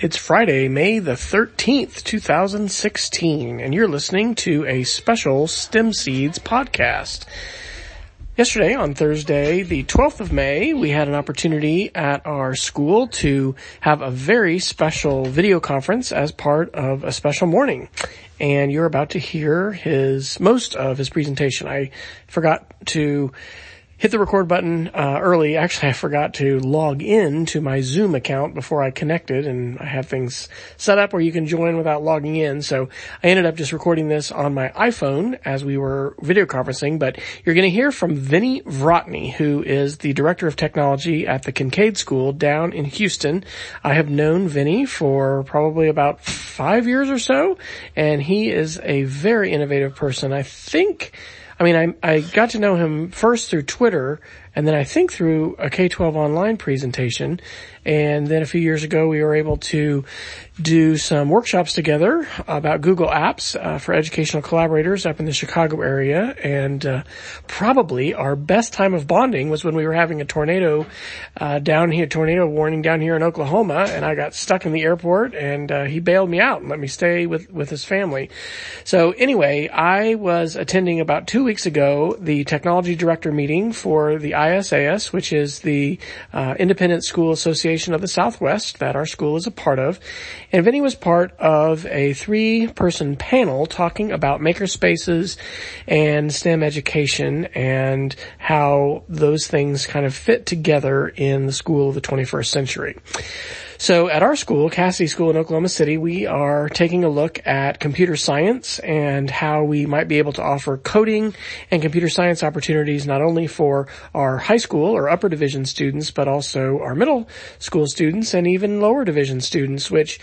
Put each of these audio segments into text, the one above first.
It's Friday, May the 13th, 2016, and you're listening to a special STEM Seeds podcast. Yesterday, on Thursday, the 12th of May, we had an opportunity at our school to have a very special video conference as part of a special morning. And you're about to hear his, most of his presentation. I forgot to hit the record button uh, early. Actually, I forgot to log in to my Zoom account before I connected, and I have things set up where you can join without logging in. So I ended up just recording this on my iPhone as we were video conferencing. But you're going to hear from Vinny Vrotny, who is the director of technology at the Kincaid School down in Houston. I have known Vinny for probably about five years or so, and he is a very innovative person. I think I mean, I, I got to know him first through Twitter and then I think through a K-12 online presentation. And then a few years ago, we were able to do some workshops together about Google Apps uh, for educational collaborators up in the Chicago area. And uh, probably our best time of bonding was when we were having a tornado uh, down here, tornado warning down here in Oklahoma, and I got stuck in the airport, and uh, he bailed me out and let me stay with with his family. So anyway, I was attending about two weeks ago the technology director meeting for the ISAS, which is the uh, Independent School Association of the Southwest that our school is a part of. And Vinny was part of a three-person panel talking about makerspaces and STEM education and how those things kind of fit together in the school of the 21st century. So at our school, Casady School in Oklahoma City, we are taking a look at computer science and how we might be able to offer coding and computer science opportunities not only for our high school or upper division students, but also our middle school students and even lower division students, which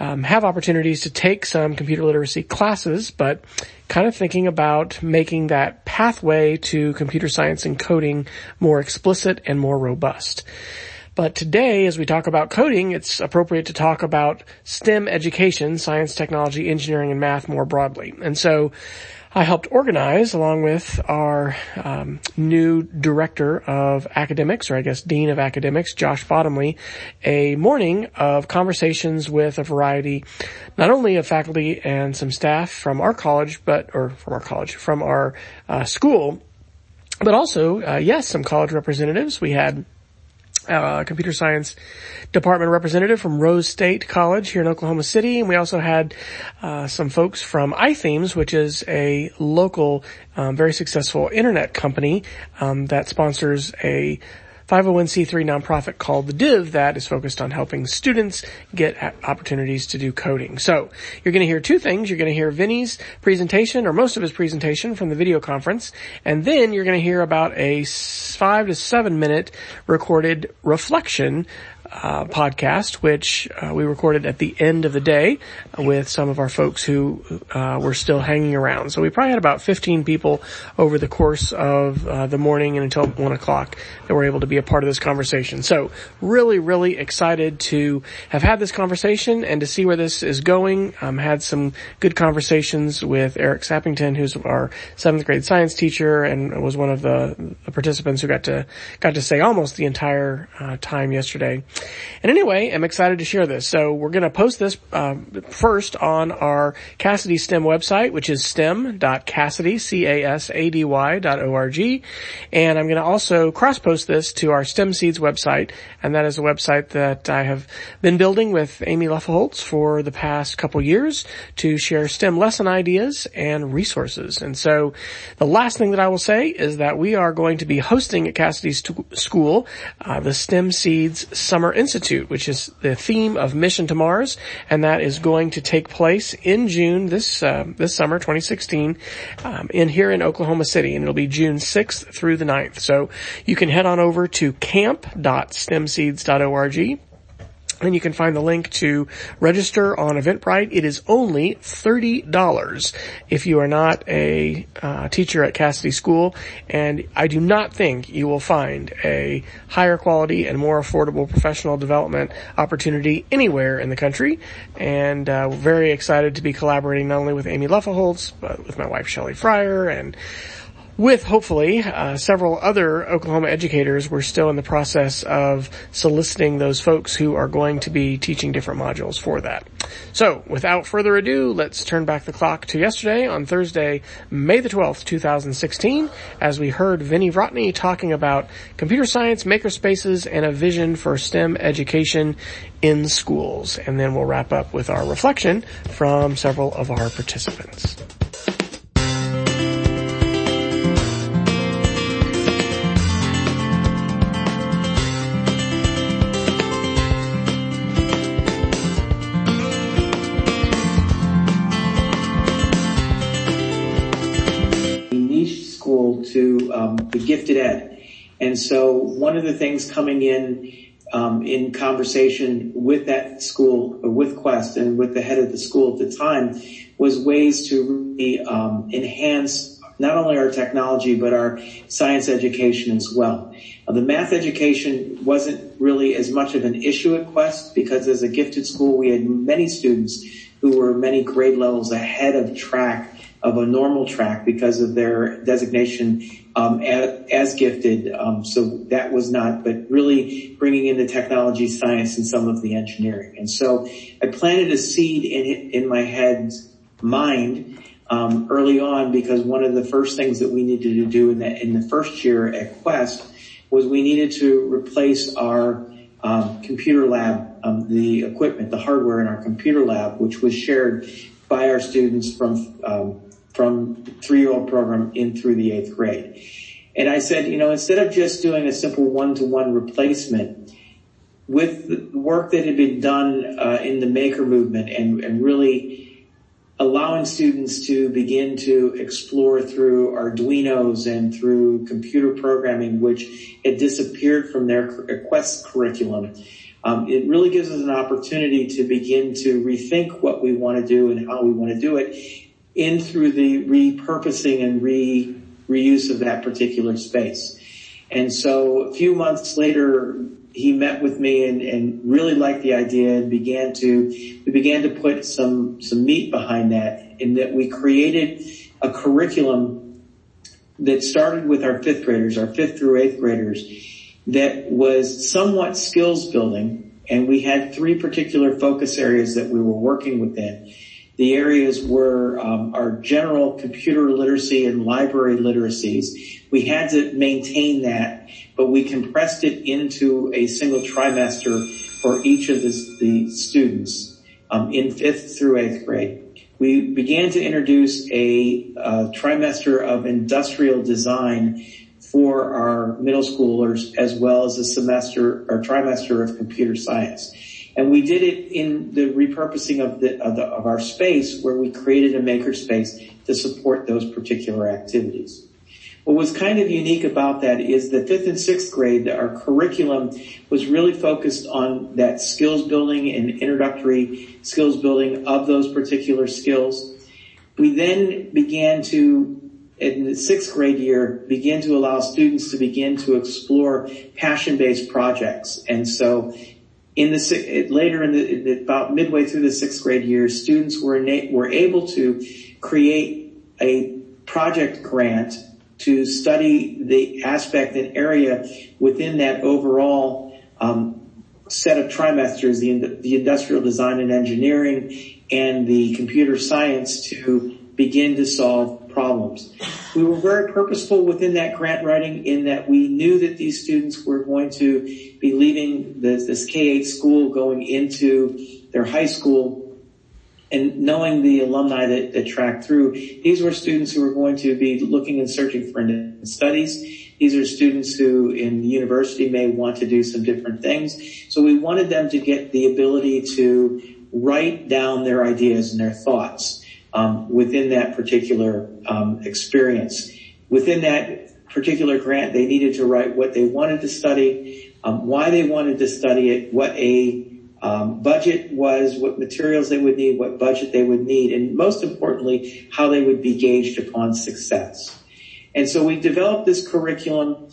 um, have opportunities to take some computer literacy classes, but kind of thinking about making that pathway to computer science and coding more explicit and more robust. But today, as we talk about coding, it's appropriate to talk about STEM education, science, technology, engineering, and math more broadly. And so I helped organize, along with our um, new director of academics, or I guess dean of academics, Josh Bottomley, a morning of conversations with a variety, not only of faculty and some staff from our college, but or from our college, from our uh, school, but also, uh, yes, some college representatives. We had uh, computer science department representative from Rose State College here in Oklahoma City, and we also had uh, some folks from iThemes, which is a local, um, very successful internet company um, that sponsors a 501c3 nonprofit called The Div that is focused on helping students get opportunities to do coding. So you're going to hear two things. You're going to hear Vinny's presentation or most of his presentation from the video conference. And then you're going to hear about a five to seven minute recorded reflection uh, podcast, which uh, we recorded at the end of the day with some of our folks who uh, were still hanging around. So we probably had about 15 people over the course of uh, the morning and until one o'clock that were able to be a part of this conversation. So really, really excited to have had this conversation and to see where this is going. Um, had some good conversations with Eric Sappington, who's our seventh grade science teacher and was one of the, the participants who got to got to say almost the entire uh, time yesterday. And anyway, I'm excited to share this. So we're going to post this uh, first on our Casady STEM website, which is stem.casady, C-A-S-A-D-Y dot O-R-G. And I'm going to also cross-post this to our STEM Seeds website. And that is a website that I have been building with Amy Leffelholtz for the past couple years to share STEM lesson ideas and resources. And so the last thing that I will say is that we are going to be hosting at Casady's School uh, the STEM Seeds Summer Summer Institute, which is the theme of Mission to Mars, and that is going to take place in June this uh, this summer, 2016, um, in here in Oklahoma City, and it'll be June 6th through the 9th. So you can head on over to camp.stemseeds.org and you can find the link to register on Eventbrite. It is only $30 if you are not a uh, teacher at Casady School. And I do not think you will find a higher quality and more affordable professional development opportunity anywhere in the country. And uh, we're very excited to be collaborating not only with Amy Leffelholtz, but with my wife Shelley Fryer and with hopefully uh, several other Oklahoma educators. We're still in the process of soliciting those folks who are going to be teaching different modules for that. So without further ado, let's turn back the clock to yesterday on Thursday, May the 12th, 2016, as we heard Vinnie Vrotny talking about computer science, makerspaces, and a vision for STEM education in schools. And then we'll wrap up with our reflection from several of our participants. And so one of the things coming in um, in conversation with that school, with Quest and with the head of the school at the time was ways to really um, enhance not only our technology but our science education as well. Uh, the math education wasn't really as much of an issue at Quest because as a gifted school we had many students who were many grade levels ahead of track of a normal track because of their designation um, as, as, gifted. Um, so that was not, but really bringing in the technology, science, and some of the engineering. And so I planted a seed in in my head's mind um, early on because one of the first things that we needed to do in the in the first year at Quest was we needed to replace our um, computer lab, um, the equipment, the hardware in our computer lab, which was shared by our students from um, from three-year-old program in through the eighth grade. And I said, you know, instead of just doing a simple one-to-one replacement, with the work that had been done uh, in the maker movement and, and really allowing students to begin to explore through Arduinos and through computer programming, which had disappeared from their Quest curriculum, um, it really gives us an opportunity to begin to rethink what we want to do and how we want to do it in through the repurposing and re, reuse of that particular space. And so a few months later, he met with me and, and, really liked the idea and began to, we began to put some, some meat behind that in that we created a curriculum that started with our fifth graders, our fifth through eighth graders that was somewhat skills building and we had three particular focus areas that we were working within. The areas were um, our general computer literacy and library literacies. We had to maintain that, but we compressed it into a single trimester for each of the, the students um, in fifth through eighth grade. We began to introduce a, a trimester of industrial design for our middle schoolers as well as a semester or trimester of computer science. And we did it in the repurposing of our space where we created a makerspace to support those particular activities. What was kind of unique about that is the fifth and sixth grade, our curriculum was really focused on that skills building and introductory skills building of those particular skills. We then began to, in the sixth grade year, begin to allow students to begin to explore passion-based projects. And so in the later in the, in the, about midway through the sixth grade year, students were were able to create a project grant to study the aspect and area within that overall um, set of trimesters, the, the industrial design and engineering and the computer science to begin to solve problems. We were very purposeful within that grant writing in that we knew that these students were going to be leaving this, this K-8 school going into their high school and knowing the alumni that, that tracked through, these were students who were going to be looking and searching for studies. These are students who in university may want to do some different things. So we wanted them to get the ability to write down their ideas and their thoughts within that particular um, experience. Within that particular grant, they needed to write what they wanted to study, um, why they wanted to study it, what a um, budget was, what materials they would need, what budget they would need, and most importantly, how they would be gauged upon success. And so we developed this curriculum.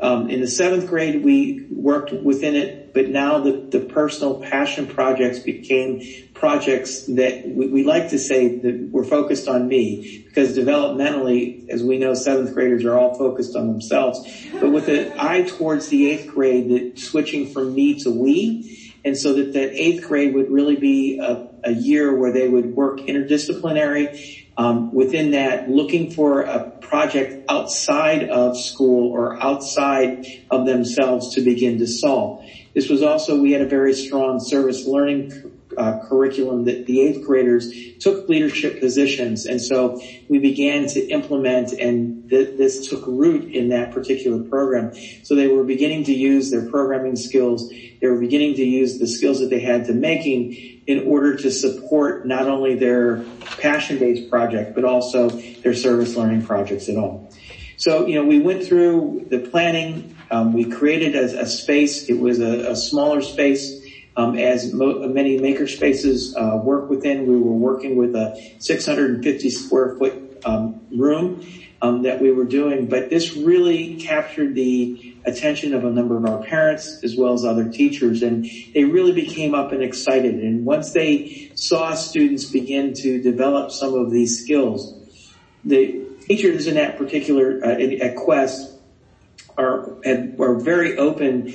Um, in the seventh grade, we worked within it but now the personal passion projects became projects that we, we, like to say that were focused on me because developmentally, as we know, seventh graders are all focused on themselves, but with an eye towards the eighth grade, that switching from me to we, and so that that eighth grade would really be a, a year where they would work interdisciplinary. Um, within that, looking for a project outside of school or outside of themselves to begin to solve. This was also, we had a very strong service learning curriculum that the eighth graders took leadership positions. And so we began to implement and th- this took root in that particular program. So they were beginning to use their programming skills. They were beginning to use the skills that they had to making in order to support not only their passion-based project, but also their service learning projects at all. So, you know, we went through the planning, um, we created a, a, space. It was a, a smaller space. Um, as many makerspaces uh, work within, we were working with a 650 square foot um, room um, that we were doing. But this really captured the attention of a number of our parents as well as other teachers, and they really became up and excited. And once they saw students begin to develop some of these skills, the teachers in that particular uh, at Quest are are very open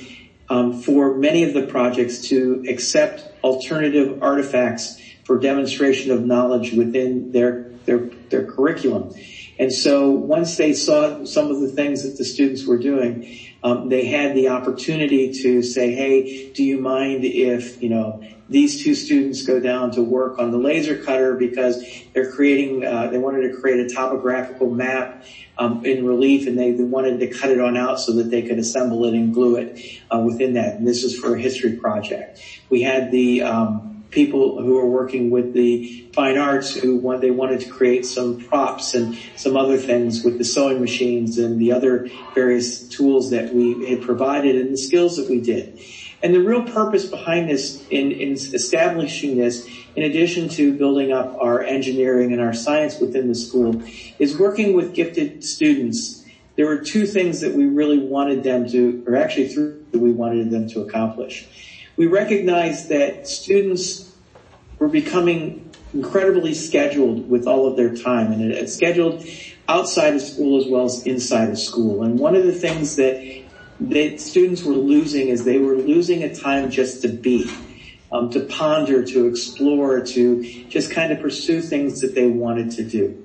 um, for many of the projects to accept alternative artifacts for demonstration of knowledge within their their their curriculum. And so once they saw some of the things that the students were doing, um, they had the opportunity to say, "Hey, do you mind if you know these two students go down to work on the laser cutter because they're creating, uh, they wanted to create a topographical map um, in relief and they, wanted to cut it on out so that they could assemble it and glue it uh, within that. And this is for a history project. We had the um, people who were working with the fine arts who want, they wanted to create some props and some other things with the sewing machines and the other various tools that we had provided and the skills that we did. And the real purpose behind this in, in establishing this, in addition to building up our engineering and our science within the school, is working with gifted students. There were two things that we really wanted them to, or actually three that we wanted them to accomplish. We recognized that students were becoming incredibly scheduled with all of their time and it's scheduled outside of school as well as inside of school. And one of the things that that students were losing is they were losing a time just to be, um, to ponder, to explore, to just kind of pursue things that they wanted to do.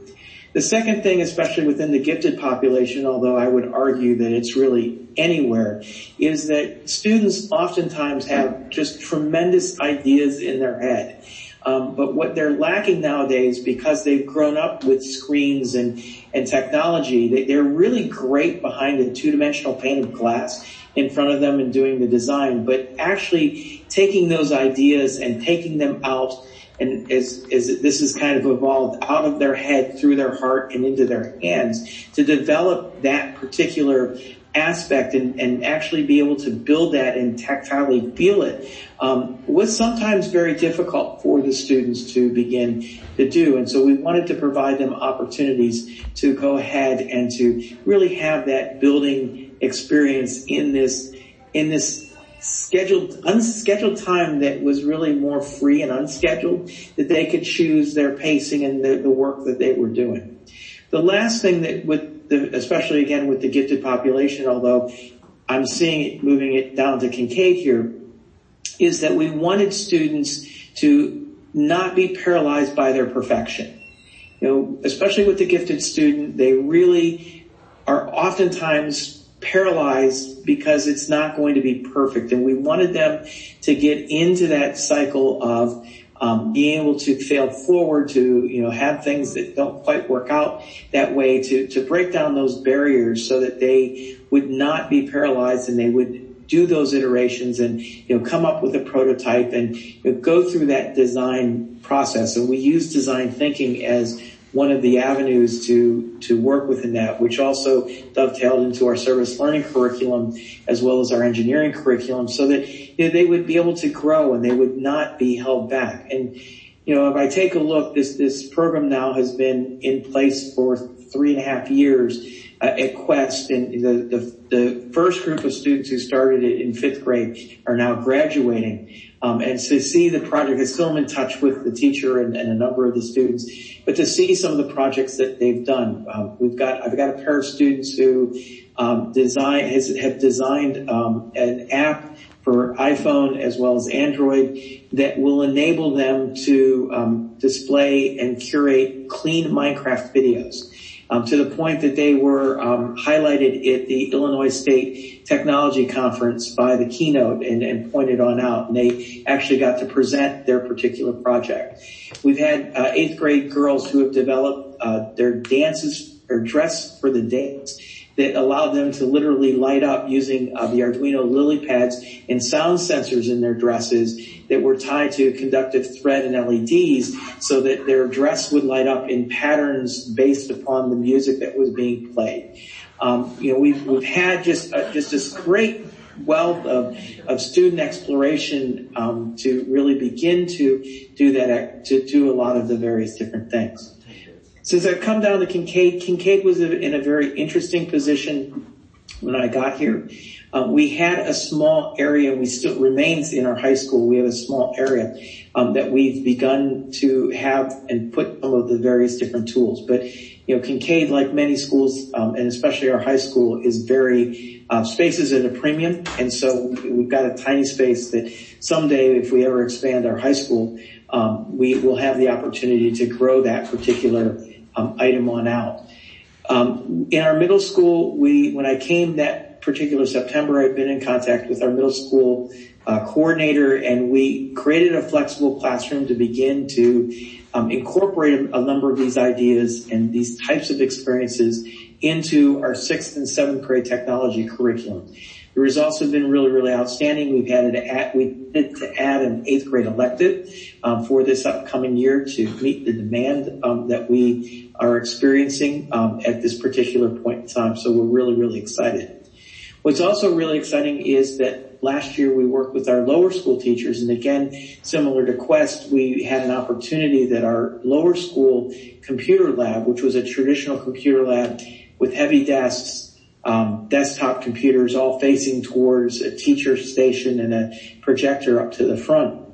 The second thing, especially within the gifted population, although I would argue that it's really anywhere, is that students oftentimes have just tremendous ideas in their head. Um, but what they're lacking nowadays, because they've grown up with screens and, and technology, they, they're really great behind a two-dimensional pane of glass in front of them and doing the design, but actually taking those ideas and taking them out and as, as this has kind of evolved out of their head through their heart and into their hands to develop that particular aspect and, and actually be able to build that and tactilely feel it um, was sometimes very difficult for the students to begin to do. And so we wanted to provide them opportunities to go ahead and to really have that building experience in this in this scheduled unscheduled time that was really more free and unscheduled that they could choose their pacing and the, the work that they were doing. The last thing that with especially again with the gifted population, although I'm seeing it moving it down to Kincaid here, is that we wanted students to not be paralyzed by their perfection. You know, especially with the gifted student, they really are oftentimes paralyzed because it's not going to be perfect. And we wanted them to get into that cycle of um, being able to fail forward, to you know have things that don't quite work out that way, to to break down those barriers so that they would not be paralyzed and they would do those iterations and you know come up with a prototype and you know, go through that design process. And we use design thinking as one of the avenues to, to work within that, which also dovetailed into our service learning curriculum as well as our engineering curriculum so that you know, they would be able to grow and they would not be held back. And, you know, if I take a look, this, this program now has been in place for three and a half years uh, at Quest. And the, the, the first group of students who started it in fifth grade are now graduating. Um, and to see the project, I still am in touch with the teacher and, and, a number of the students, but to see some of the projects that they've done, um, we've got, I've got a pair of students who, um, design, has, have designed, um, an app for iPhone as well as Android that will enable them to, um, display and curate clean Minecraft videos to the point that they were um, highlighted at the Illinois State Technology Conference by the keynote and, and, pointed on out. And they actually got to present their particular project. We've had uh, eighth grade girls who have developed uh, their dances or dress for the dance that allowed them to literally light up using uh, the Arduino LilyPads and sound sensors in their dresses that were tied to conductive thread and LEDs so that their dress would light up in patterns based upon the music that was being played. Um, you know, we've, we've had just, uh, just this great wealth of, of student exploration um, to really begin to do that, to do a lot of the various different things. Since I've come down to Kincaid, Kincaid was in a very interesting position when I got here. Um, we had a small area, we still remains in our high school. We have a small area um, that we've begun to have and put some of the various different tools. But you know, Kincaid, like many schools, um, and especially our high school, is very uh, space is at a premium, and so we've got a tiny space that someday, if we ever expand our high school, um, we will have the opportunity to grow that particular item on out. Um, in our middle school, we when I came that particular September, I've been in contact with our middle school uh, coordinator, and we created a flexible classroom to begin to um, incorporate a number of these ideas and these types of experiences into our sixth and seventh grade technology curriculum. The results have been really, really outstanding. We've had to add, we to add an eighth grade elective um, for this upcoming year to meet the demand um, that we are experiencing um, at this particular point in time. So we're really, really excited. What's also really exciting is that last year we worked with our lower school teachers and again, similar to Quest, we had an opportunity that our lower school computer lab, which was a traditional computer lab with heavy desks um, desktop computers all facing towards a teacher station and a projector up to the front.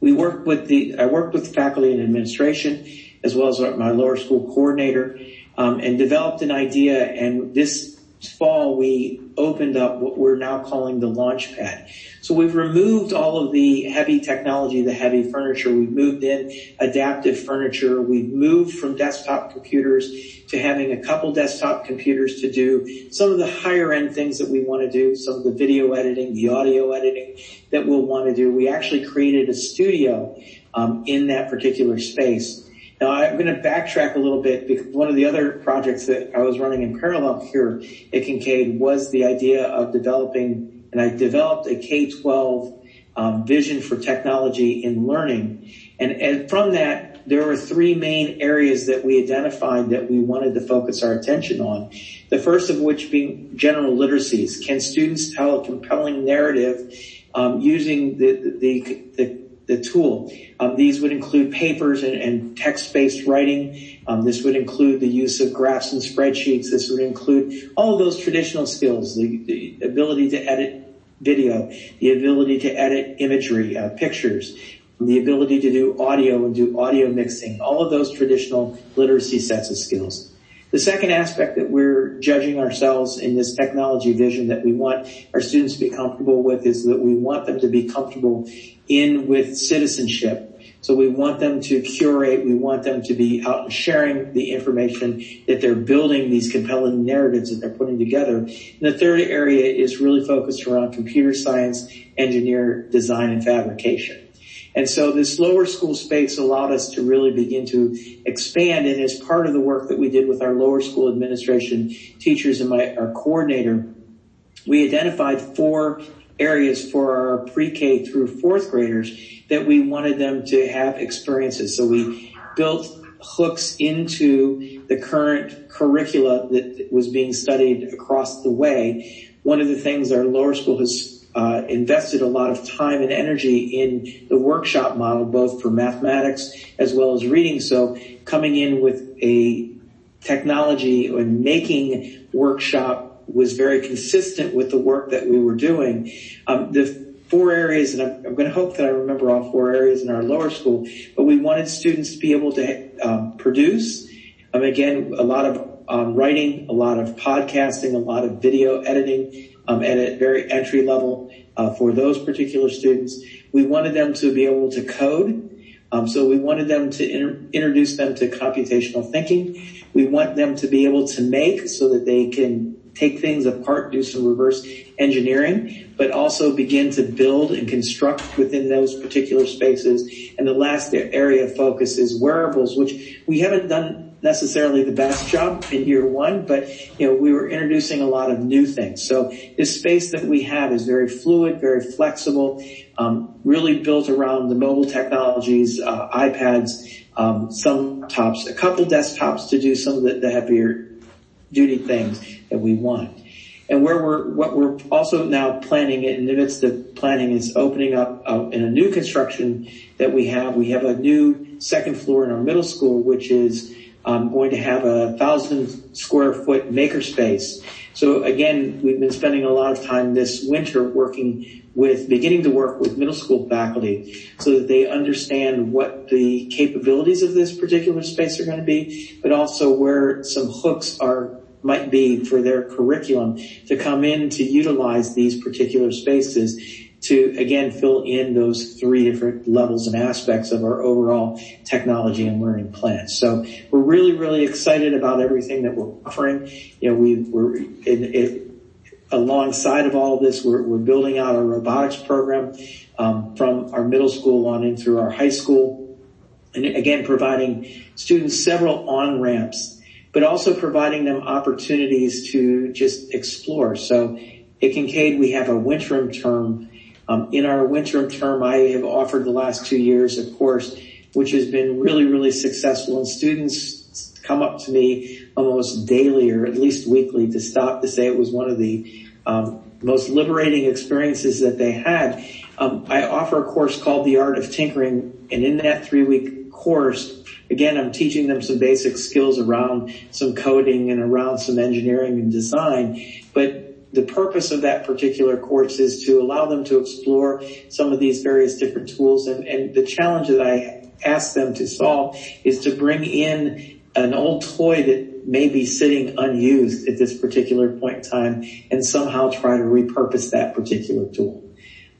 We worked with the, I worked with faculty and administration as well as my lower school coordinator um, and developed an idea and this fall we opened up what we're now calling the launch pad. So we've removed all of the heavy technology, the heavy furniture. We've moved in adaptive furniture. We've moved from desktop computers to having a couple desktop computers to do some of the higher end things that we want to do, some of the video editing, the audio editing that we'll want to do. We actually created a studio um, in that particular space. Now I'm going to backtrack a little bit because one of the other projects that I was running in parallel here at Kincaid was the idea of developing, and I developed a K-12 um, vision for technology in learning. And, and from that, there were three main areas that we identified that we wanted to focus our attention on. The first of which being general literacies. Can students tell a compelling narrative um, using the, the, the the tool. Um, these would include papers and, and text-based writing. Um, this would include the use of graphs and spreadsheets. This would include all of those traditional skills, the, the ability to edit video, the ability to edit imagery, uh, pictures, the ability to do audio and do audio mixing, all of those traditional literacy sets of skills. The second aspect that we're judging ourselves in this technology vision that we want our students to be comfortable with is that we want them to be comfortable in with citizenship. So we want them to curate, we want them to be out and sharing the information that they're building these compelling narratives that they're putting together. And the third area is really focused around computer science, engineer, design, and fabrication. And so this lower school space allowed us to really begin to expand and as part of the work that we did with our lower school administration teachers and my, our coordinator, we identified four areas for our pre-K through fourth graders that we wanted them to have experiences. So we built hooks into the current curricula that was being studied across the way. One of the things our lower school has uh, invested a lot of time and energy in the workshop model, both for mathematics as well as reading. So coming in with a technology and making workshop was very consistent with the work that we were doing. Um, the four areas, and I'm, I'm, going to hope that I remember all four areas in our lower school, but we wanted students to be able to um, produce, um, again, a lot of um, writing, a lot of podcasting, a lot of video editing, um, at a very entry level uh, for those particular students. We wanted them to be able to code. Um, so we wanted them to introduce them to computational thinking. We want them to be able to make so that they can take things apart, do some reverse engineering, but also begin to build and construct within those particular spaces. And the last area of focus is wearables, which we haven't done necessarily the best job in year one, but you know, we were introducing a lot of new things. So this space that we have is very fluid, very flexible, um, really built around the mobile technologies, uh, iPads, um, some tops, a couple desktops to do some of the, the heavier duty things that we want. And where we're, what we're also now planning in the midst of planning is opening up uh, in a new construction that we have. We have a new second floor in our middle school, which is um, going to have a thousand square foot makerspace. So again, we've been spending a lot of time this winter working with, beginning to work with middle school faculty so that they understand what the capabilities of this particular space are going to be, but also where some hooks are might be for their curriculum to come in to utilize these particular spaces to again fill in those three different levels and aspects of our overall technology and learning plan. So we're really, really excited about everything that we're offering. You know, we, we're in, it, alongside of all of this, we're, we're building out our robotics program um, from our middle school on in through our high school, and again providing students several on ramps, but also providing them opportunities to just explore. So at Kincaid, we have a winter term in our winter term, I have offered the last two years a course which has been really, really successful and students come up to me almost daily or at least weekly to stop to say it was one of the um, most liberating experiences that they had. Um, I offer a course called The Art of Tinkering and in that three week course, again, I'm teaching them some basic skills around some coding and around some engineering and design, but the purpose of that particular course is to allow them to explore some of these various different tools and, and the challenge that I ask them to solve is to bring in an old toy that may be sitting unused at this particular point in time and somehow try to repurpose that particular tool.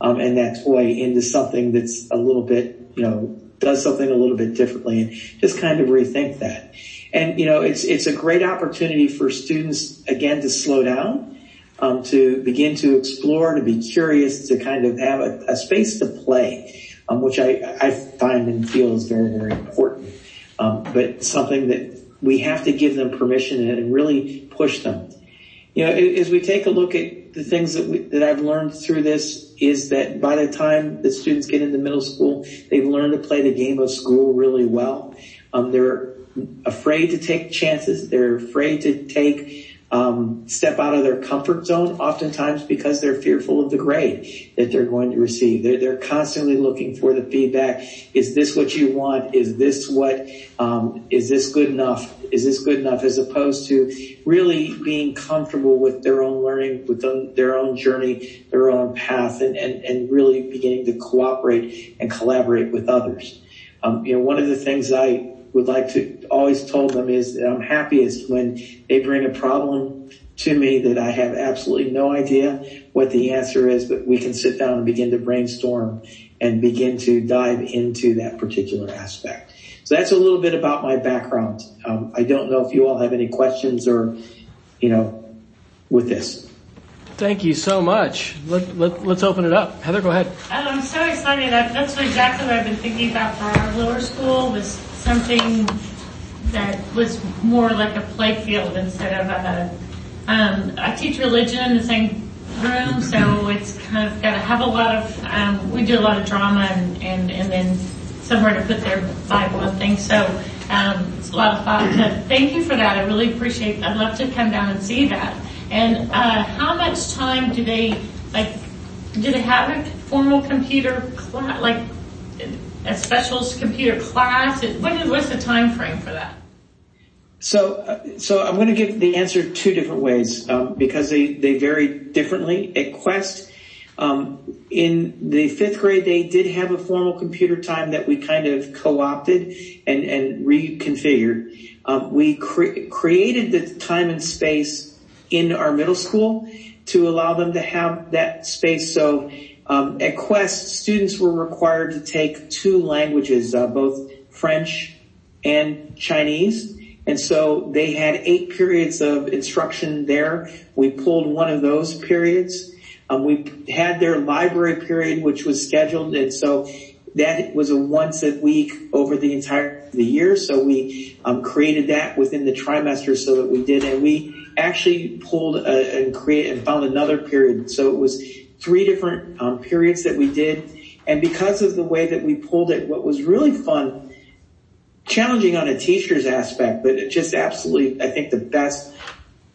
Um, and that toy into something that's a little bit, you know, does something a little bit differently and just kind of rethink that. And, you know, it's, it's a great opportunity for students again to slow down um, to begin to explore, to be curious, to kind of have a, a space to play, um, which I, I, find and feel is very, very important. Um, but something that we have to give them permission and really push them. You know, as we take a look at the things that we, that I've learned through this is that by the time the students get into middle school, they've learned to play the game of school really well. Um, they're afraid to take chances. They're afraid to take um, step out of their comfort zone, oftentimes because they're fearful of the grade that they're going to receive. They're, they're constantly looking for the feedback. Is this what you want? Is this what? Um, is this good enough? Is this good enough? As opposed to really being comfortable with their own learning, with them, their own journey, their own path, and, and, and really beginning to cooperate and collaborate with others. Um, you know, one of the things I would like to always told them is that I'm happiest when they bring a problem to me that I have absolutely no idea what the answer is, but we can sit down and begin to brainstorm and begin to dive into that particular aspect. So that's a little bit about my background. Um, I don't know if you all have any questions or, you know, with this. Thank you so much. Let, let, let's open it up. Heather, go ahead. I'm so excited. That's exactly what I've been thinking about for our lower school was something that was more like a play field instead of a, um, I teach religion in the same room, so it's kind of got to have a lot of, um, we do a lot of drama and, and, and then somewhere to put their Bible and things. So, um, it's a lot of fun. But thank you for that. I really appreciate, I'd love to come down and see that. And, uh, how much time do they, like, do they have a formal computer class, like, a special computer class? What is, what's the time frame for that? So, uh, so I'm going to give the answer two different ways um, because they, they vary differently. At Quest, um, in the fifth grade, they did have a formal computer time that we kind of co-opted and, and reconfigured. Um, we cre- created the time and space in our middle school to allow them to have that space. So um, at Quest, students were required to take two languages, uh, both French and Chinese. And so they had eight periods of instruction there. We pulled one of those periods. Um, we had their library period, which was scheduled, and so that was a once a week over the entire the year. So we um, created that within the trimester, so that we did, and we actually pulled a, and created and found another period. So it was three different um, periods that we did, and because of the way that we pulled it, what was really fun challenging on a teacher's aspect, but just absolutely, I think the best,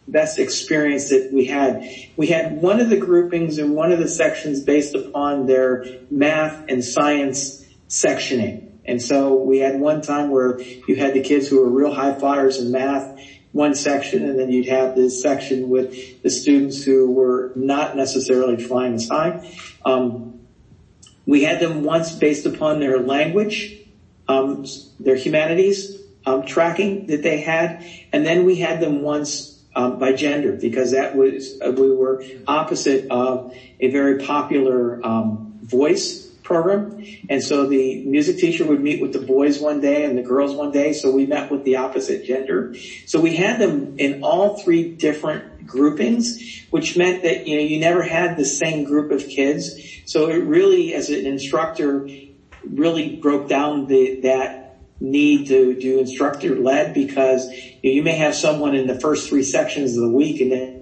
best experience that we had. We had one of the groupings in one of the sections based upon their math and science sectioning. And so we had one time where you had the kids who were real high flyers in math, one section, and then you'd have this section with the students who were not necessarily flying as high. Um, we had them once based upon their language um, their humanities um, tracking that they had, and then we had them once um, by gender because that was uh, we were opposite of a very popular um, voice program, and so the music teacher would meet with the boys one day and the girls one day, so we met with the opposite gender. So we had them in all three different groupings, which meant that you know you never had the same group of kids. So it really, as an instructor, really broke down the, that need to do instructor led because you, know, you may have someone in the first three sections of the week and then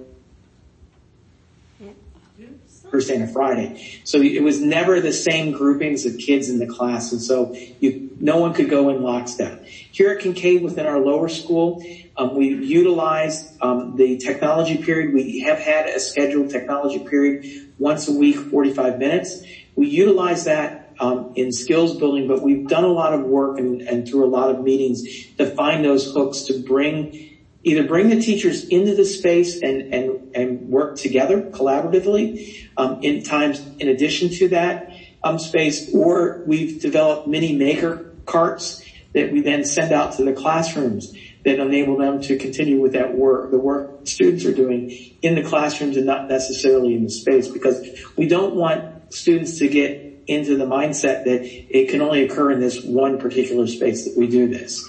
Thursday and Friday. So it was never the same groupings of kids in the class. And so you, no one could go in lockstep. Here at Kincaid within our lower school, um, we utilize um, the technology period. We have had a scheduled technology period once a week, 45 minutes. We utilize that um, in skills building, but we've done a lot of work and, and through a lot of meetings to find those hooks to bring either bring the teachers into the space and and and work together collaboratively um, in times in addition to that um, space, or we've developed mini maker carts that we then send out to the classrooms that enable them to continue with that work, the work students are doing in the classrooms and not necessarily in the space because we don't want students to get into the mindset that it can only occur in this one particular space that we do this.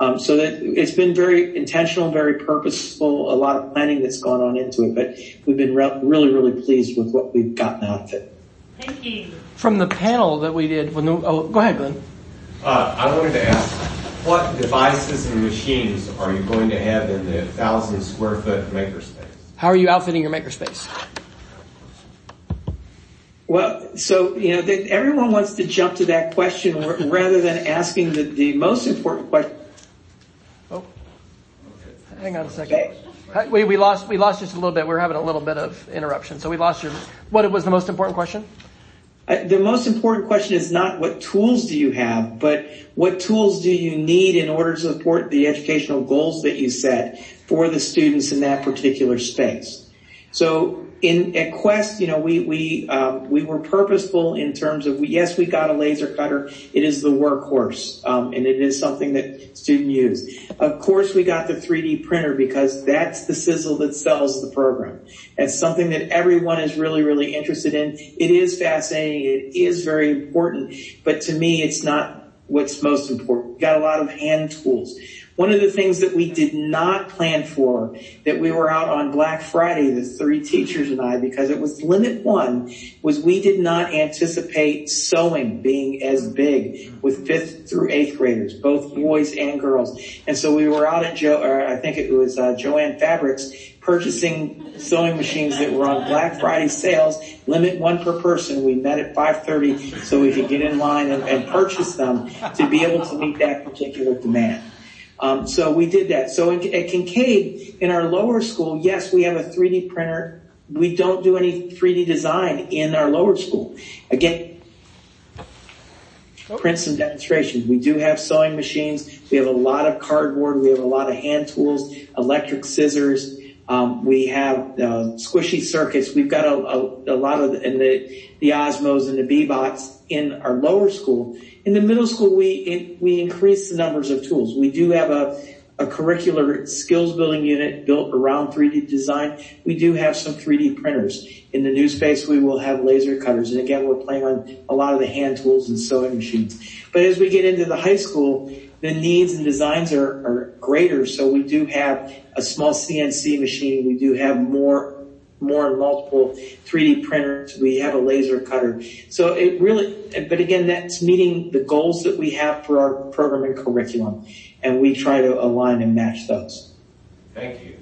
Um, so that it's been very intentional, very purposeful, a lot of planning that's gone on into it, but we've been re- really, really pleased with what we've gotten out of it. Thank you. From the panel that we did, when the, oh, go ahead, Glenn. Uh, I wanted to ask, what devices and machines are you going to have in the thousand square foot makerspace? How are you outfitting your makerspace? Well, so, you know, they, everyone wants to jump to that question rather than asking the, the most important question. Hang on a second. We, we lost, we lost just a little bit. We are having a little bit of interruption. So we lost your, what was the most important question? Uh, the most important question is not what tools do you have, but what tools do you need in order to support the educational goals that you set for the students in that particular space. So in at Quest, you know, we we um, we were purposeful in terms of yes, we got a laser cutter. It is the workhorse, um, and it is something that students use. Of course, we got the 3D printer because that's the sizzle that sells the program. It's something that everyone is really really interested in. It is fascinating. It is very important, but to me, it's not what's most important. We got a lot of hand tools. One of the things that we did not plan for, that we were out on Black Friday, the three teachers and I, because it was limit one, was we did not anticipate sewing being as big with fifth through eighth graders, both boys and girls. And so we were out at Joe, or I think it was uh, Joann Fabrics, purchasing sewing machines that were on Black Friday sales, limit one per person. We met at 5.30 so we could get in line and, and purchase them to be able to meet that particular demand. Um, so we did that. So in, at Kincaid, in our lower school, yes, we have a 3D printer. We don't do any 3D design in our lower school. Again, print some demonstrations. We do have sewing machines. We have a lot of cardboard. We have a lot of hand tools, electric scissors. Um, we have uh, squishy circuits. We've got a, a, a lot of the, and the the Osmos and the Bee-Bots in our lower school. In the middle school, we it, we increase the numbers of tools. We do have a a curricular skills building unit built around 3D design. We do have some 3D printers. In the new space, we will have laser cutters. And again, we're playing on a lot of the hand tools and sewing machines. But as we get into the high school, the needs and designs are, are greater. So we do have a small CNC machine. We do have more more and multiple 3D printers. We have a laser cutter. So it really, but again, that's meeting the goals that we have for our program and curriculum. And we try to align and match those. Thank you.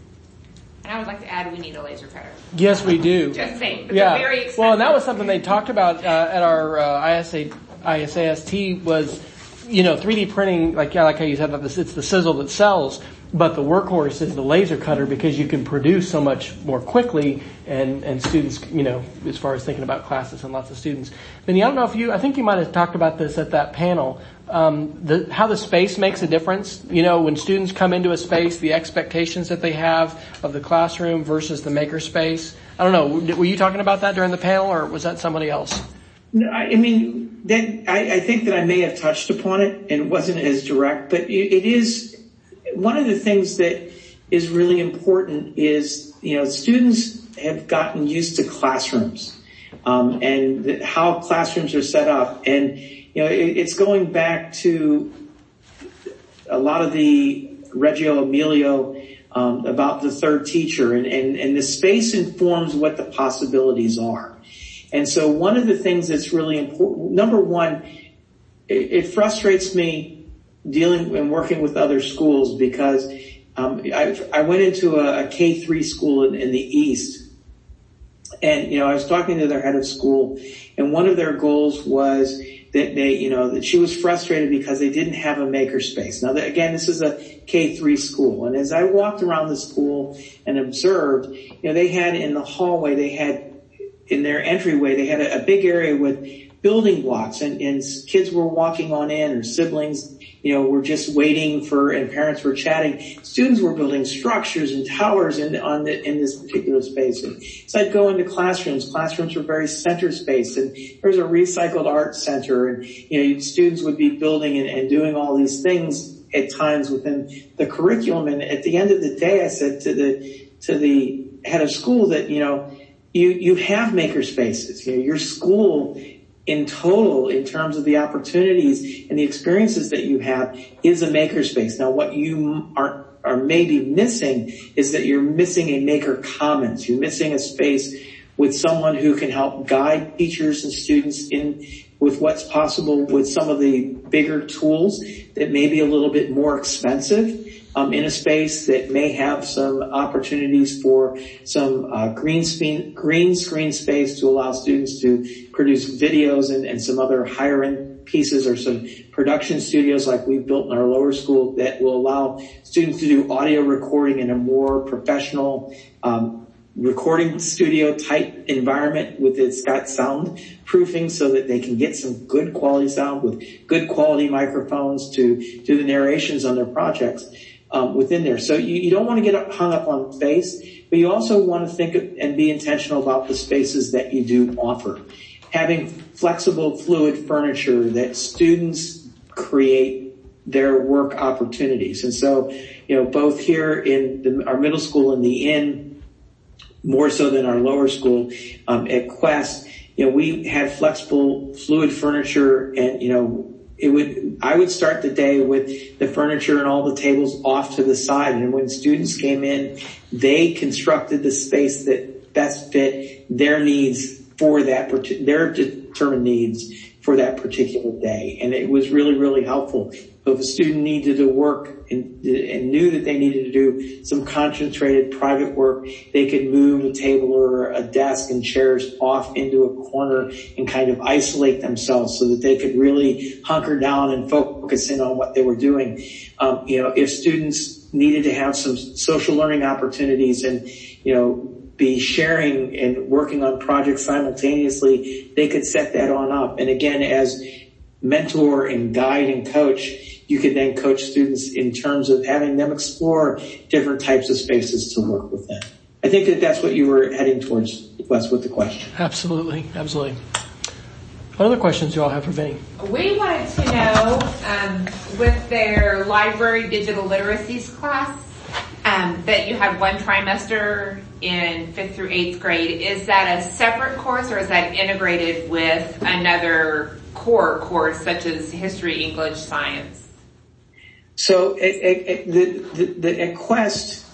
And I would like to add, we need a laser cutter. Yes, we do. Just saying. It's yeah. very expensive. Well, and that was something they talked about uh, at our uh, ISA, ISAST was, you know, 3D printing, like yeah, like how you said that it's the sizzle that sells but the workhorse is the laser cutter because you can produce so much more quickly and, and students, you know, as far as thinking about classes and lots of students. Benny, I don't know if you, I think you might have talked about this at that panel, um, the, how the space makes a difference. You know, when students come into a space, the expectations that they have of the classroom versus the maker space. I don't know, were you talking about that during the panel or was that somebody else? I mean, that, I, think that I may have touched upon it and it wasn't as direct, but it, is, one of the things that is really important is, you know, students have gotten used to classrooms, um, and how classrooms are set up. And, you know, it, it's going back to a lot of the Reggio Emilia um, about the third teacher and, and, and the space informs what the possibilities are. And so one of the things that's really important, number one, it, it frustrates me dealing and working with other schools because um, I, I, went into a a K3 school in, in, the East and, you know, I was talking to their head of school and one of their goals was that they, you know, that she was frustrated because they didn't have a makerspace. Now, again, this is a K3 school. And as I walked around the school and observed, you know, they had in the hallway, they had in their entryway, they had a, big area with building blocks and, and kids were walking on in or siblings, you know, were just waiting for and parents were chatting. Students were building structures and towers in, on the, in this particular space. And so I'd go into classrooms. Classrooms were very center space and there was a recycled art center and, you know, students would be building and, and doing all these things at times within the curriculum. And at the end of the day, I said to the, to the head of school that, you know, you, you have maker spaces. You know, your school in total, in terms of the opportunities and the experiences that you have, is a maker space. Now, what you are are maybe missing is that you're missing a maker commons. You're missing a space with someone who can help guide teachers and students in with what's possible with some of the bigger tools that may be a little bit more expensive um, in a space that may have some opportunities for some uh, green screen green screen space to allow students to produce videos and, and some other higher end pieces or some production studios like we've built in our lower school that will allow students to do audio recording in a more professional um, recording studio type environment with it's got sound proofing so that they can get some good quality sound with good quality microphones to do the narrations on their projects um, within there. So you, you don't want to get hung up on space, but you also want to think and be intentional about the spaces that you do offer. Having flexible, fluid furniture that students create their work opportunities. And so, you know, both here in the, our middle school and the inn, more so than our lower school um, at Quest, you know, we had flexible, fluid furniture and, you know, it would, I would start the day with the furniture and all the tables off to the side. And when students came in, they constructed the space that best fit their needs for that, their determined needs for that particular day. And it was really, really helpful. If a student needed to work and, and, knew that they needed to do some concentrated private work, they could move a table or a desk and chairs off into a corner and kind of isolate themselves so that they could really hunker down and focus in on what they were doing. Um, you know, if students needed to have some social learning opportunities and, you know, be sharing and working on projects simultaneously, they could set that on up. And again, as mentor and guide and coach, you could then coach students in terms of having them explore different types of spaces to work within. I think that that's what you were heading towards, Wes, with the question. Absolutely, absolutely. What other questions do you all have for Vinny? We wanted to know, um, with their library digital literacies class, um, that you have one trimester in fifth through eighth grade. Is that a separate course or is that integrated with another core course such as history, English, science? So at, at, the, the, the, at Quest,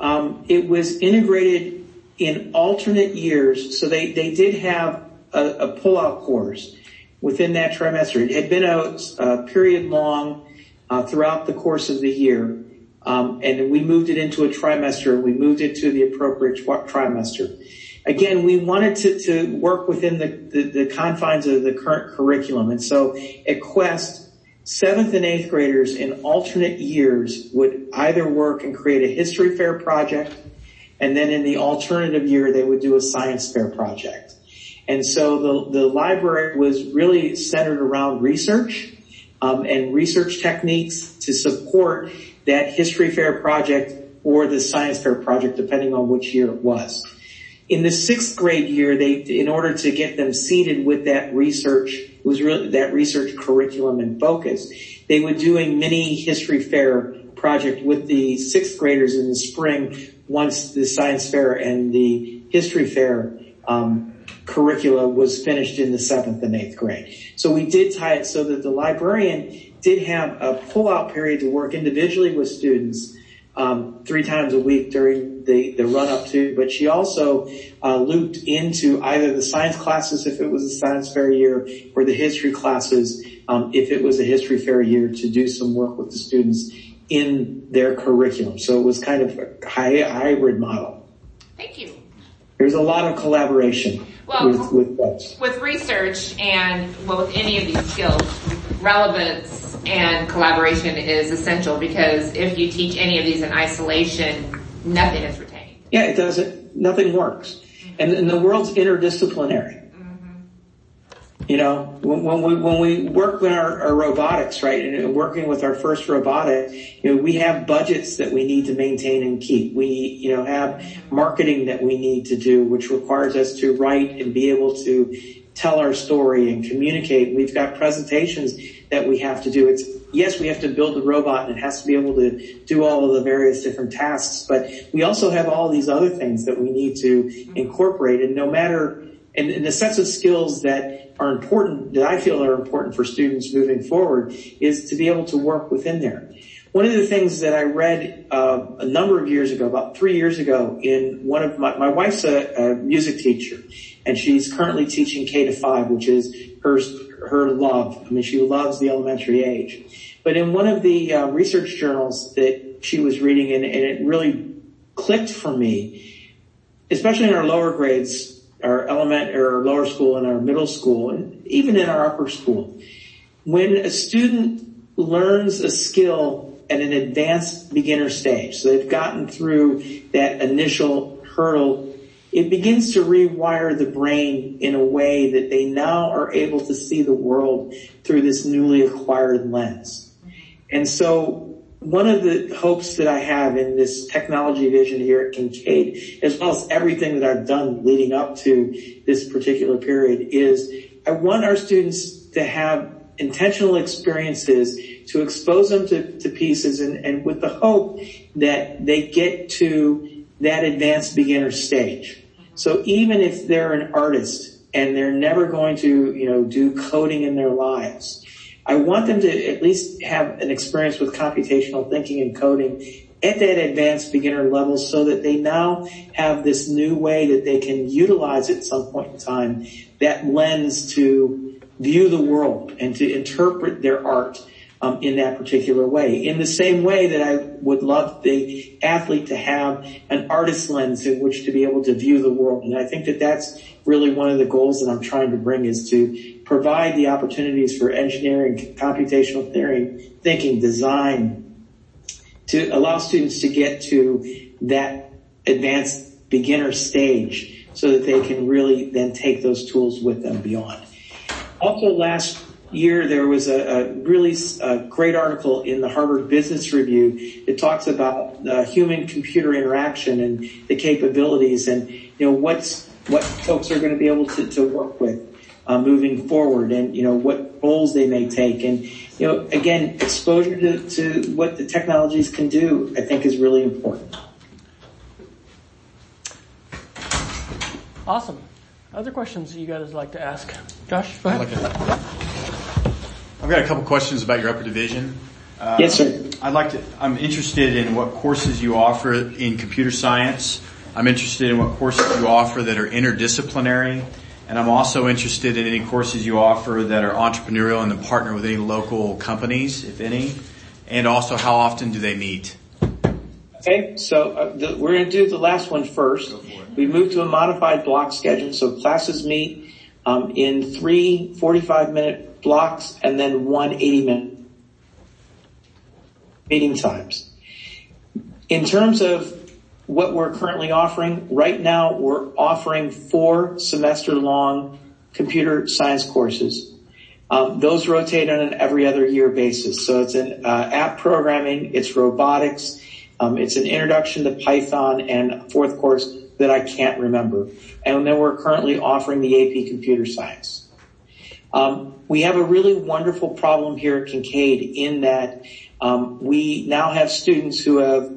um, it was integrated in alternate years. So they, they did have a, a pull-out course within that trimester. It had been a, a period long uh, throughout the course of the year. Um, and we moved it into a trimester. We moved it to the appropriate trimester. Again, we wanted to, to work within the, the, the confines of the current curriculum. And so at Quest, seventh and eighth graders in alternate years would either work and create a history fair project, and then in the alternative year, they would do a science fair project. And so the, the library was really centered around research um, and research techniques to support that history fair project or the science fair project, depending on which year it was. In the sixth grade year, they, in order to get them seated with that research, was really that research curriculum and focus, they would do a mini history fair project with the sixth graders in the spring once the science fair and the history fair um, curricula was finished in the seventh and eighth grade. So we did tie it so that the librarian did have a pull-out period to work individually with students um, three times a week during the, the run up to, but she also uh, looped into either the science classes if it was a science fair year or the history classes um, if it was a history fair year to do some work with the students in their curriculum. So it was kind of a hybrid model. Thank you. There's a lot of collaboration well, with, with With research and well, with any of these skills, relevance and collaboration is essential because if you teach any of these in isolation, nothing is retained. Yeah, it doesn't, nothing works. Mm-hmm. And, and the world's interdisciplinary. You know, when, when we when we work with our, our robotics, right, and working with our first robotic, you know, we have budgets that we need to maintain and keep. We, you know, have marketing that we need to do, which requires us to write and be able to tell our story and communicate. We've got presentations that we have to do. It's yes, we have to build the robot and it has to be able to do all of the various different tasks, but we also have all these other things that we need to incorporate. And no matter and, and the sets of skills that are important, that I feel are important for students moving forward is to be able to work within there. One of the things that I read uh, a number of years ago, about three years ago, in one of my, my wife's a, a music teacher, and she's currently teaching K to five, which is her her love. I mean, she loves the elementary age. But in one of the uh, research journals that she was reading, and, and it really clicked for me, especially in our lower grades, our element or our lower school and our middle school and even in our upper school. When a student learns a skill at an advanced beginner stage, so they've gotten through that initial hurdle, it begins to rewire the brain in a way that they now are able to see the world through this newly acquired lens. And so one of the hopes that I have in this technology vision here at Kincaid, as well as everything that I've done leading up to this particular period is I want our students to have intentional experiences to expose them to, to pieces and, and with the hope that they get to that advanced beginner stage. So even if they're an artist and they're never going to, you know, do coding in their lives, I want them to at least have an experience with computational thinking and coding at that advanced beginner level so that they now have this new way that they can utilize at some point in time that lens to view the world and to interpret their art um, in that particular way. In the same way that I would love the athlete to have an artist lens in which to be able to view the world. And I think that that's really one of the goals that I'm trying to bring is to provide the opportunities for engineering, computational theory, thinking, design, to allow students to get to that advanced beginner stage so that they can really then take those tools with them beyond. Also last year there was a, a really a great article in the Harvard Business Review that talks about uh, human computer interaction and the capabilities and you know what's what folks are going to be able to, to work with uh, moving forward and you know what roles they may take and you know again exposure to, to what the technologies can do I think is really important. Awesome. Other questions you guys would like to ask? Josh, go ahead. I've got a couple questions about your upper division. Uh, yes, sir. I'd like to, I'm interested in what courses you offer in computer science. I'm interested in what courses you offer that are interdisciplinary. And I'm also interested in any courses you offer that are entrepreneurial and that partner with any local companies, if any. And also how often do they meet? Okay, so uh, the, we're going to do the last one first. We moved to a modified block schedule, so classes meet um, in three 45 minute blocks and then one 80 minute meeting times. In terms of what we're currently offering, right now we're offering four semester long computer science courses. Um, those rotate on an every other year basis. So it's an uh, app programming, it's robotics, um, it's an introduction to Python and fourth course that I can't remember. And then we're currently offering the AP computer science. Um, we have a really wonderful problem here at Kincaid in that um, we now have students who have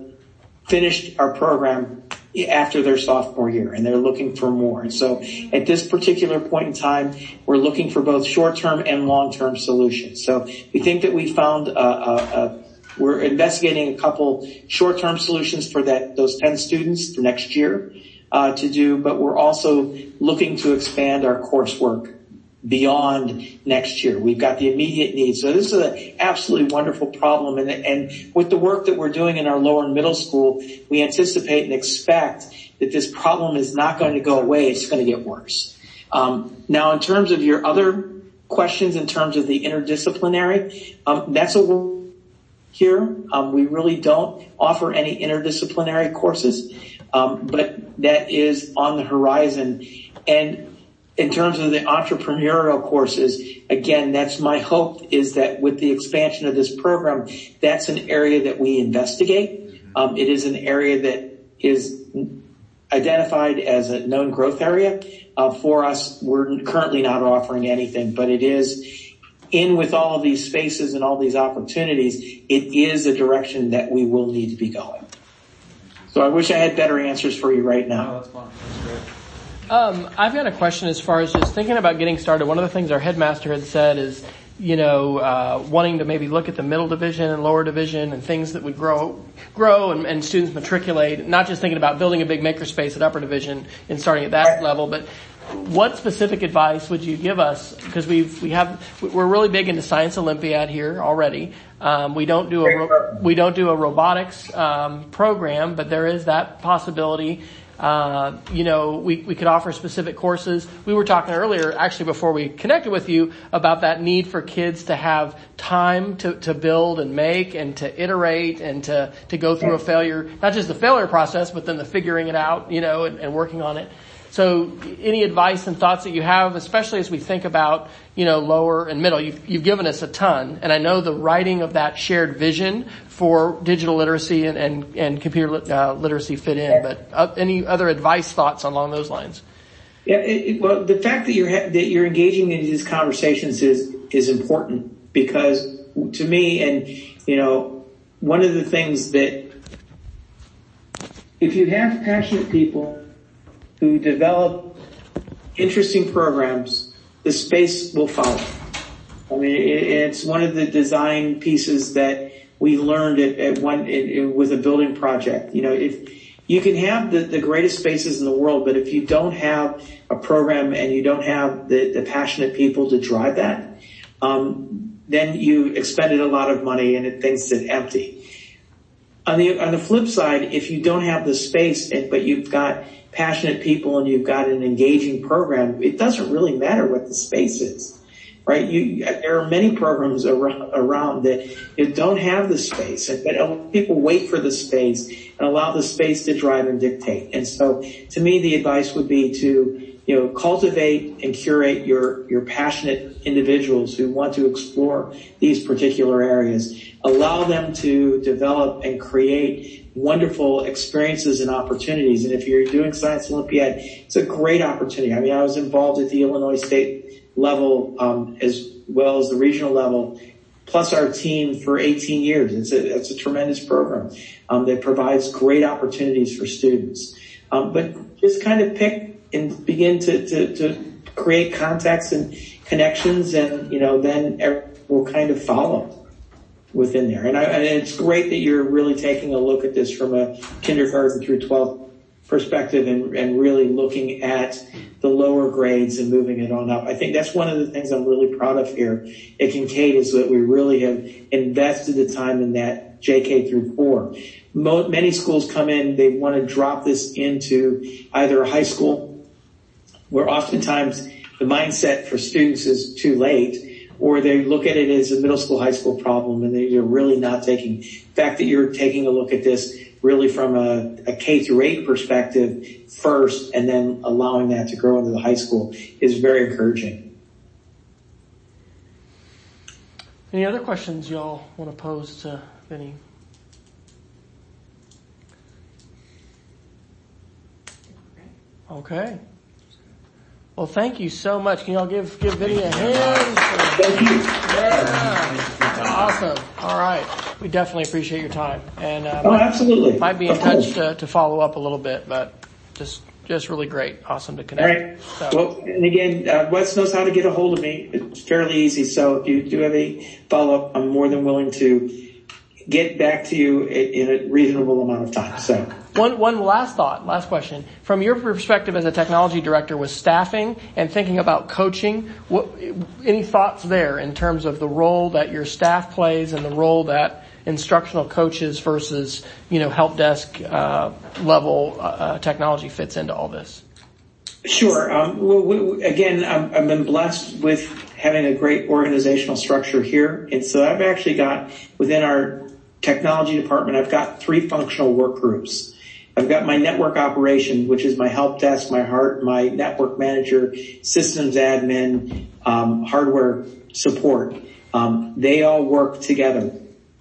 finished our program after their sophomore year and they're looking for more. And so at this particular point in time, we're looking for both short-term and long-term solutions. So we think that we found a, a, a we're investigating a couple short-term solutions for that those 10 students for next year uh, to do, but we're also looking to expand our coursework beyond next year. We've got the immediate needs. So this is an absolutely wonderful problem. And, and with the work that we're doing in our lower and middle school, we anticipate and expect that this problem is not going to go away. It's going to get worse. Um, now in terms of your other questions in terms of the interdisciplinary, um, that's a here. Um, we really don't offer any interdisciplinary courses, um, but that is on the horizon. And in terms of the entrepreneurial courses, again, that's my hope is that with the expansion of this program, that's an area that we investigate. Um, it is an area that is identified as a known growth area uh, for us. We're currently not offering anything, but it is in with all of these spaces and all these opportunities. It is a direction that we will need to be going. So I wish I had better answers for you right now. Oh, that's fine. That's great. Um, I've got a question as far as just thinking about getting started. One of the things our headmaster had said is, you know, uh, wanting to maybe look at the middle division and lower division and things that would grow, grow and, and, students matriculate. Not just thinking about building a big makerspace at upper division and starting at that level, but what specific advice would you give us? Because we've we have we're really big into Science Olympiad here already. Um, we don't do a we don't do a robotics um, program, but there is that possibility. Uh, you know, we, we could offer specific courses. We were talking earlier, actually before we connected with you, about that need for kids to have time to, to build and make and to iterate and to, to go through a failure, not just the failure process, but then the figuring it out, you know, and, and working on it. So any advice and thoughts that you have, especially as we think about, you know, lower and middle, you've, you've given us a ton. And I know the writing of that shared vision for digital literacy and, and, and computer uh, literacy fit in, but uh, any other advice, thoughts along those lines? Yeah, it, it, well, the fact that you're, that you're engaging in these conversations is, is important because to me, and, you know, one of the things that if you have passionate people who develop interesting programs, the space will follow. I mean, it's one of the design pieces that we learned at, at one with a building project. You know, if you can have the, the greatest spaces in the world, but if you don't have a program and you don't have the, the passionate people to drive that, um, then you expended a lot of money and it things sit empty. On the on the flip side, if you don't have the space, but you've got passionate people and you've got an engaging program, it doesn't really matter what the space is. Right? You, there are many programs around, around that don't have the space, but people wait for the space and allow the space to drive and dictate. And so, to me, the advice would be to you know, cultivate and curate your, your passionate individuals who want to explore these particular areas. Allow them to develop and create wonderful experiences and opportunities. And if you're doing Science Olympiad, it's a great opportunity. I mean, I was involved at the Illinois State level um, as well as the regional level, plus our team for 18 years. It's a, it's a tremendous program um, that provides great opportunities for students. Um, but just kind of pick and begin to, to, to create contacts and connections and, you know, then will kind of follow within there. And, it's great that you're really taking a look at this from a kindergarten through 12 perspective and, and really looking at the lower grades and moving it on up. I think that's one of the things I'm really proud of here at Kincaid is that we really have invested the time in that JK through four. many schools come in, they want to drop this into either a high school where oftentimes the mindset for students is too late or they look at it as a middle school, high school problem and they're really not taking, the fact that you're taking a look at this really from a, a K through eight perspective first and then allowing that to grow into the high school is very encouraging. Any other questions y'all want to pose to Vinny? Okay. Well, thank you so much. Can y'all give, give Vinny a hand? Thank you. Yeah. Awesome. All right. We definitely appreciate your time. And, uh, oh, absolutely. Might be in touch to, to follow up a little bit, but just, just really great. Awesome to connect. All right. So. Well, and again, uh, Wes knows how to get a hold of me. It's fairly easy. So if you do have any follow up, I'm more than willing to get back to you in a reasonable amount of time. So. One, one last thought, last question. From your perspective as a technology director with staffing and thinking about coaching, what, any thoughts there in terms of the role that your staff plays and the role that instructional coaches versus, you know, help desk, uh, level, uh, uh technology fits into all this? Sure. Um, well, we, again, i I've been blessed with having a great organizational structure here. And so I've actually got within our technology department, I've got three functional work groups. I've got my network operation, which is my help desk, my heart, my network manager, systems admin, um, hardware support. Um, they all work together.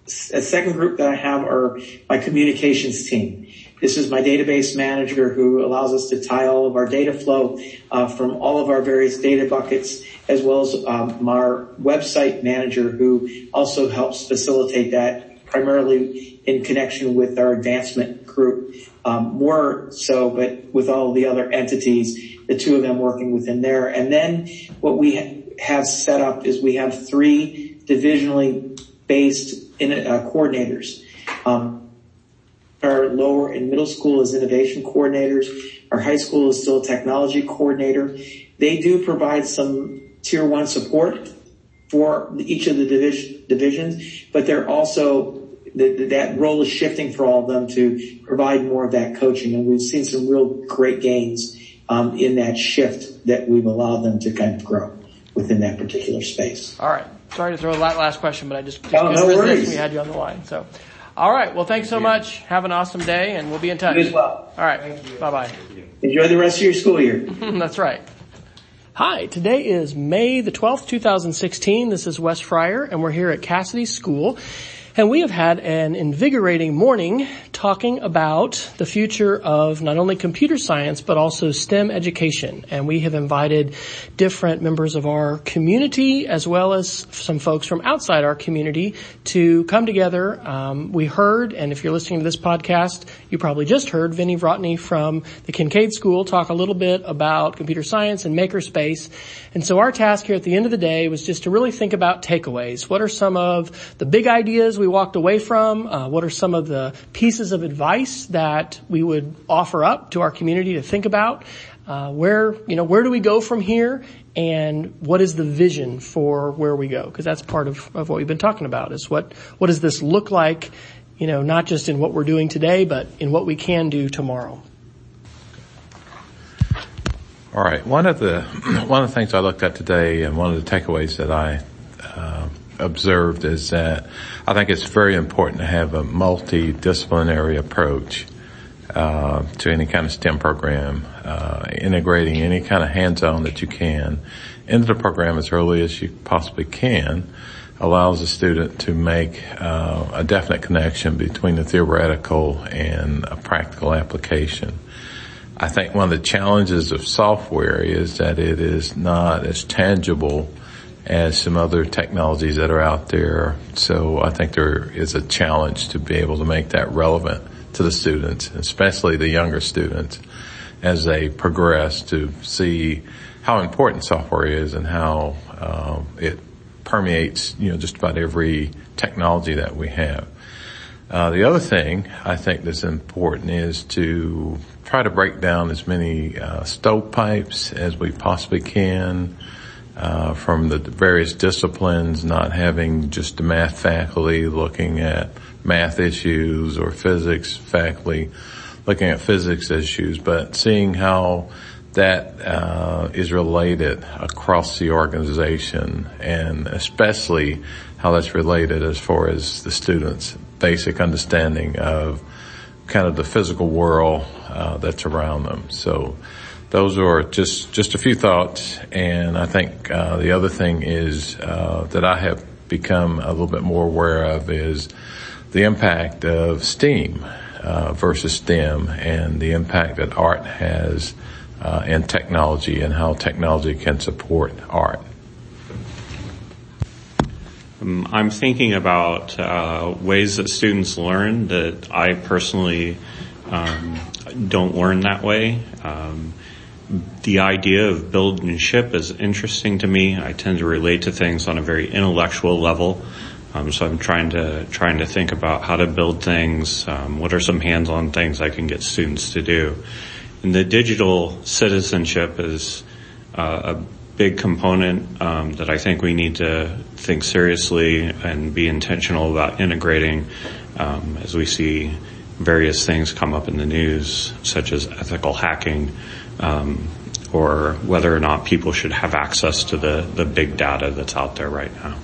A second group that I have are my communications team. This is my database manager who allows us to tie all of our data flow uh, from all of our various data buckets, as well as um, our website manager who also helps facilitate that primarily in connection with our advancement group um, more so, but with all the other entities, the two of them working within there. And then what we ha- have set up is we have three divisionally based uh, coordinators. Um, our lower and middle school is innovation coordinators. Our high school is still a technology coordinator. They do provide some tier one support for each of the division, divisions, but they're also that role is shifting for all of them to provide more of that coaching. And we've seen some real great gains um, in that shift that we've allowed them to kind of grow within that particular space. All right. Sorry to throw that last question, but I just, just oh, no worries. we had you on the line. So, all right. Well, thanks so much. Have an awesome day, and we'll be in touch. You as well. All right. Bye bye. Enjoy the rest of your school year. That's right. Hi, today is May the 12th, 2016. This is Wes Fryer, and we're here at Casady School. And we have had an invigorating morning talking about the future of not only computer science, but also STEM education. And we have invited different members of our community as well as some folks from outside our community to come together. Um, we heard, and if you're listening to this podcast, you probably just heard Vinnie Vrotny from the Kincaid School talk a little bit about computer science and makerspace. And so our task here at the end of the day was just to really think about takeaways. What are some of the big ideas we walked away from? Uh, what are some of the pieces of advice that we would offer up to our community to think about? Uh, where, you know, where do we go from here? And what is the vision for where we go? Because that's part of, of what we've been talking about is what, what does this look like, you know, not just in what we're doing today, but in what we can do tomorrow. All right. One of the one of the things I looked at today, and one of the takeaways that I uh, observed is that I think it's very important to have a multidisciplinary approach uh, to any kind of STEM program, uh, integrating any kind of hands-on that you can into the program as early as you possibly can allows the student to make uh, a definite connection between the theoretical and a practical application. I think one of the challenges of software is that it is not as tangible as some other technologies that are out there. So I think there is a challenge to be able to make that relevant to the students, especially the younger students, as they progress to see how important software is and how uh, it permeates, you know, just about every technology that we have. Uh, the other thing I think that's important is to try to break down as many uh, stovepipes as we possibly can uh, from the various disciplines, not having just the math faculty looking at math issues or physics faculty looking at physics issues, but seeing how that uh, is related across the organization and especially how that's related as far as the students' basic understanding of kind of the physical world uh, that's around them. So those are just just a few thoughts, and I think uh, the other thing is uh, that I have become a little bit more aware of is the impact of STEAM uh, versus STEM, and the impact that art has uh, and technology and how technology can support art. Um, I'm thinking about uh, ways that students learn that I personally um, don't learn that way. Um, the idea of build and ship is interesting to me. I tend to relate to things on a very intellectual level. Um, so I'm trying to trying to think about how to build things. Um, what are some hands-on things I can get students to do? And the digital citizenship is uh, a big component um, that I think we need to think seriously and be intentional about integrating um, as we see various things come up in the news, such as ethical hacking, um, or whether or not people should have access to the, the big data that's out there right now.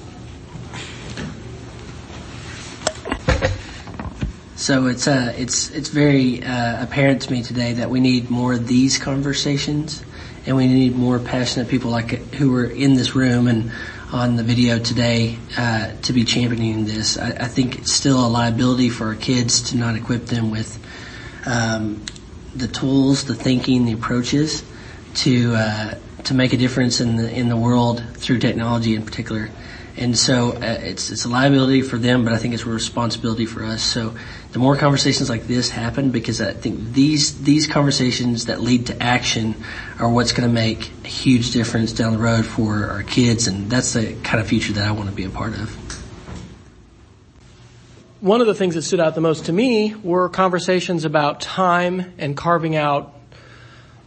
So it's uh, it's it's very uh, apparent to me today that we need more of these conversations, and we need more passionate people like who are in this room and on the video today uh, to be championing this. I, I, think it's still a liability for our kids to not equip them with um, the tools, the thinking, the approaches to uh, to make a difference in the in the world through technology in particular. And so uh, it's it's a liability for them, but I think it's a responsibility for us. So the more conversations like this happen, because I think these these conversations that lead to action are what's going to make a huge difference down the road for our kids, and that's the kind of future that I want to be a part of. One of the things that stood out the most to me were conversations about time and carving out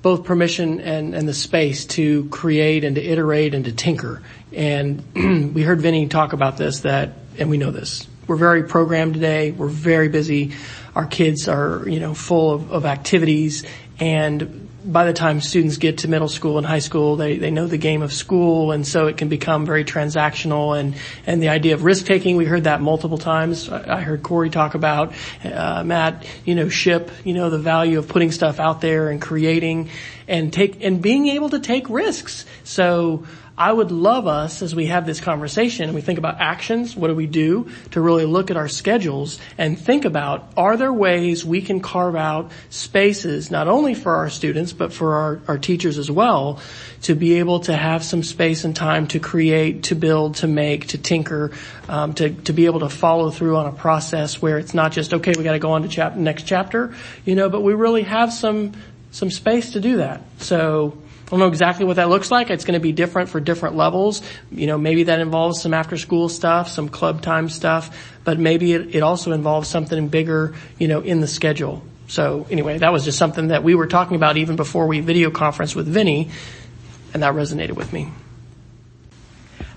both permission and, and the space to create and to iterate and to tinker. And we heard Vinny talk about this that, and we know this. We're very programmed today. We're very busy. Our kids are, you know, full of, of activities and by the time students get to middle school and high school, they, they know the game of school and so it can become very transactional and, and the idea of risk taking, we heard that multiple times. I, I heard Corey talk about, uh, Matt, you know, ship, you know, the value of putting stuff out there and creating and take, and being able to take risks. So, I would love us as we have this conversation and we think about actions, what do we do to really look at our schedules and think about are there ways we can carve out spaces not only for our students but for our, our teachers as well to be able to have some space and time to create, to build, to make, to tinker, um, to, to be able to follow through on a process where it's not just, okay, we gotta go on to chap- next chapter, you know, but we really have some, some space to do that. So, I don't know exactly what that looks like. It's going to be different for different levels. You know, maybe that involves some after school stuff, some club time stuff, but maybe it, it also involves something bigger, you know, in the schedule. So anyway, that was just something that we were talking about even before we video conference with Vinny, and that resonated with me.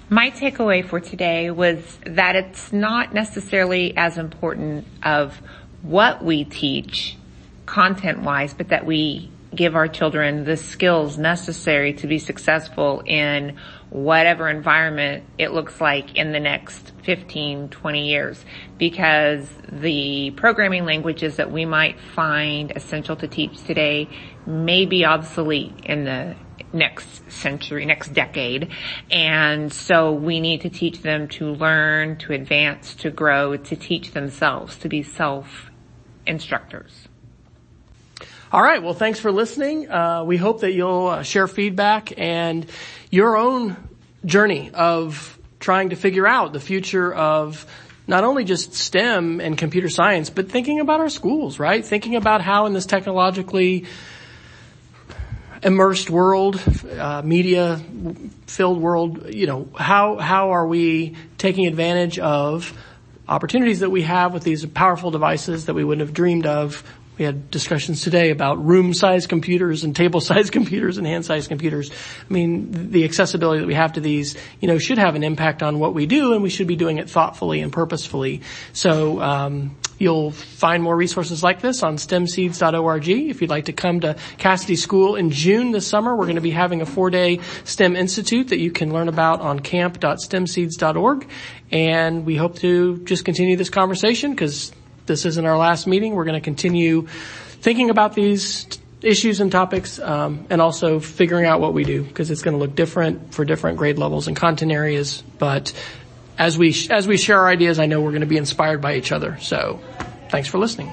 My takeaway for today was that it's not necessarily as important of what we teach content wise, but that we give our children the skills necessary to be successful in whatever environment it looks like in the next 15, 20 years. Because the programming languages that we might find essential to teach today may be obsolete in the next century, next decade. And so we need to teach them to learn, to advance, to grow, to teach themselves, to be self instructors. All right. Well, thanks for listening. Uh, we hope that you'll uh, share feedback and your own journey of trying to figure out the future of not only just STEM and computer science, but thinking about our schools, right? Thinking about how in this technologically immersed world, uh, media filled world, you know, how, how are we taking advantage of opportunities that we have with these powerful devices that we wouldn't have dreamed of we had discussions today about room-sized computers and table-sized computers and hand-sized computers. I mean, the accessibility that we have to these, you know, should have an impact on what we do, and we should be doing it thoughtfully and purposefully. So, um, You'll find more resources like this on stemseeds.org. If you'd like to come to Casady School in June this summer, we're going to be having a four-day STEM Institute that you can learn about on camp.stemseeds.org. And we hope to just continue this conversation because this isn't our last meeting. We're going to continue thinking about these issues and topics, um, and also figuring out what we do because it's going to look different for different grade levels and content areas. But as we as we share our ideas, I know we're going to be inspired by each other. So, thanks for listening.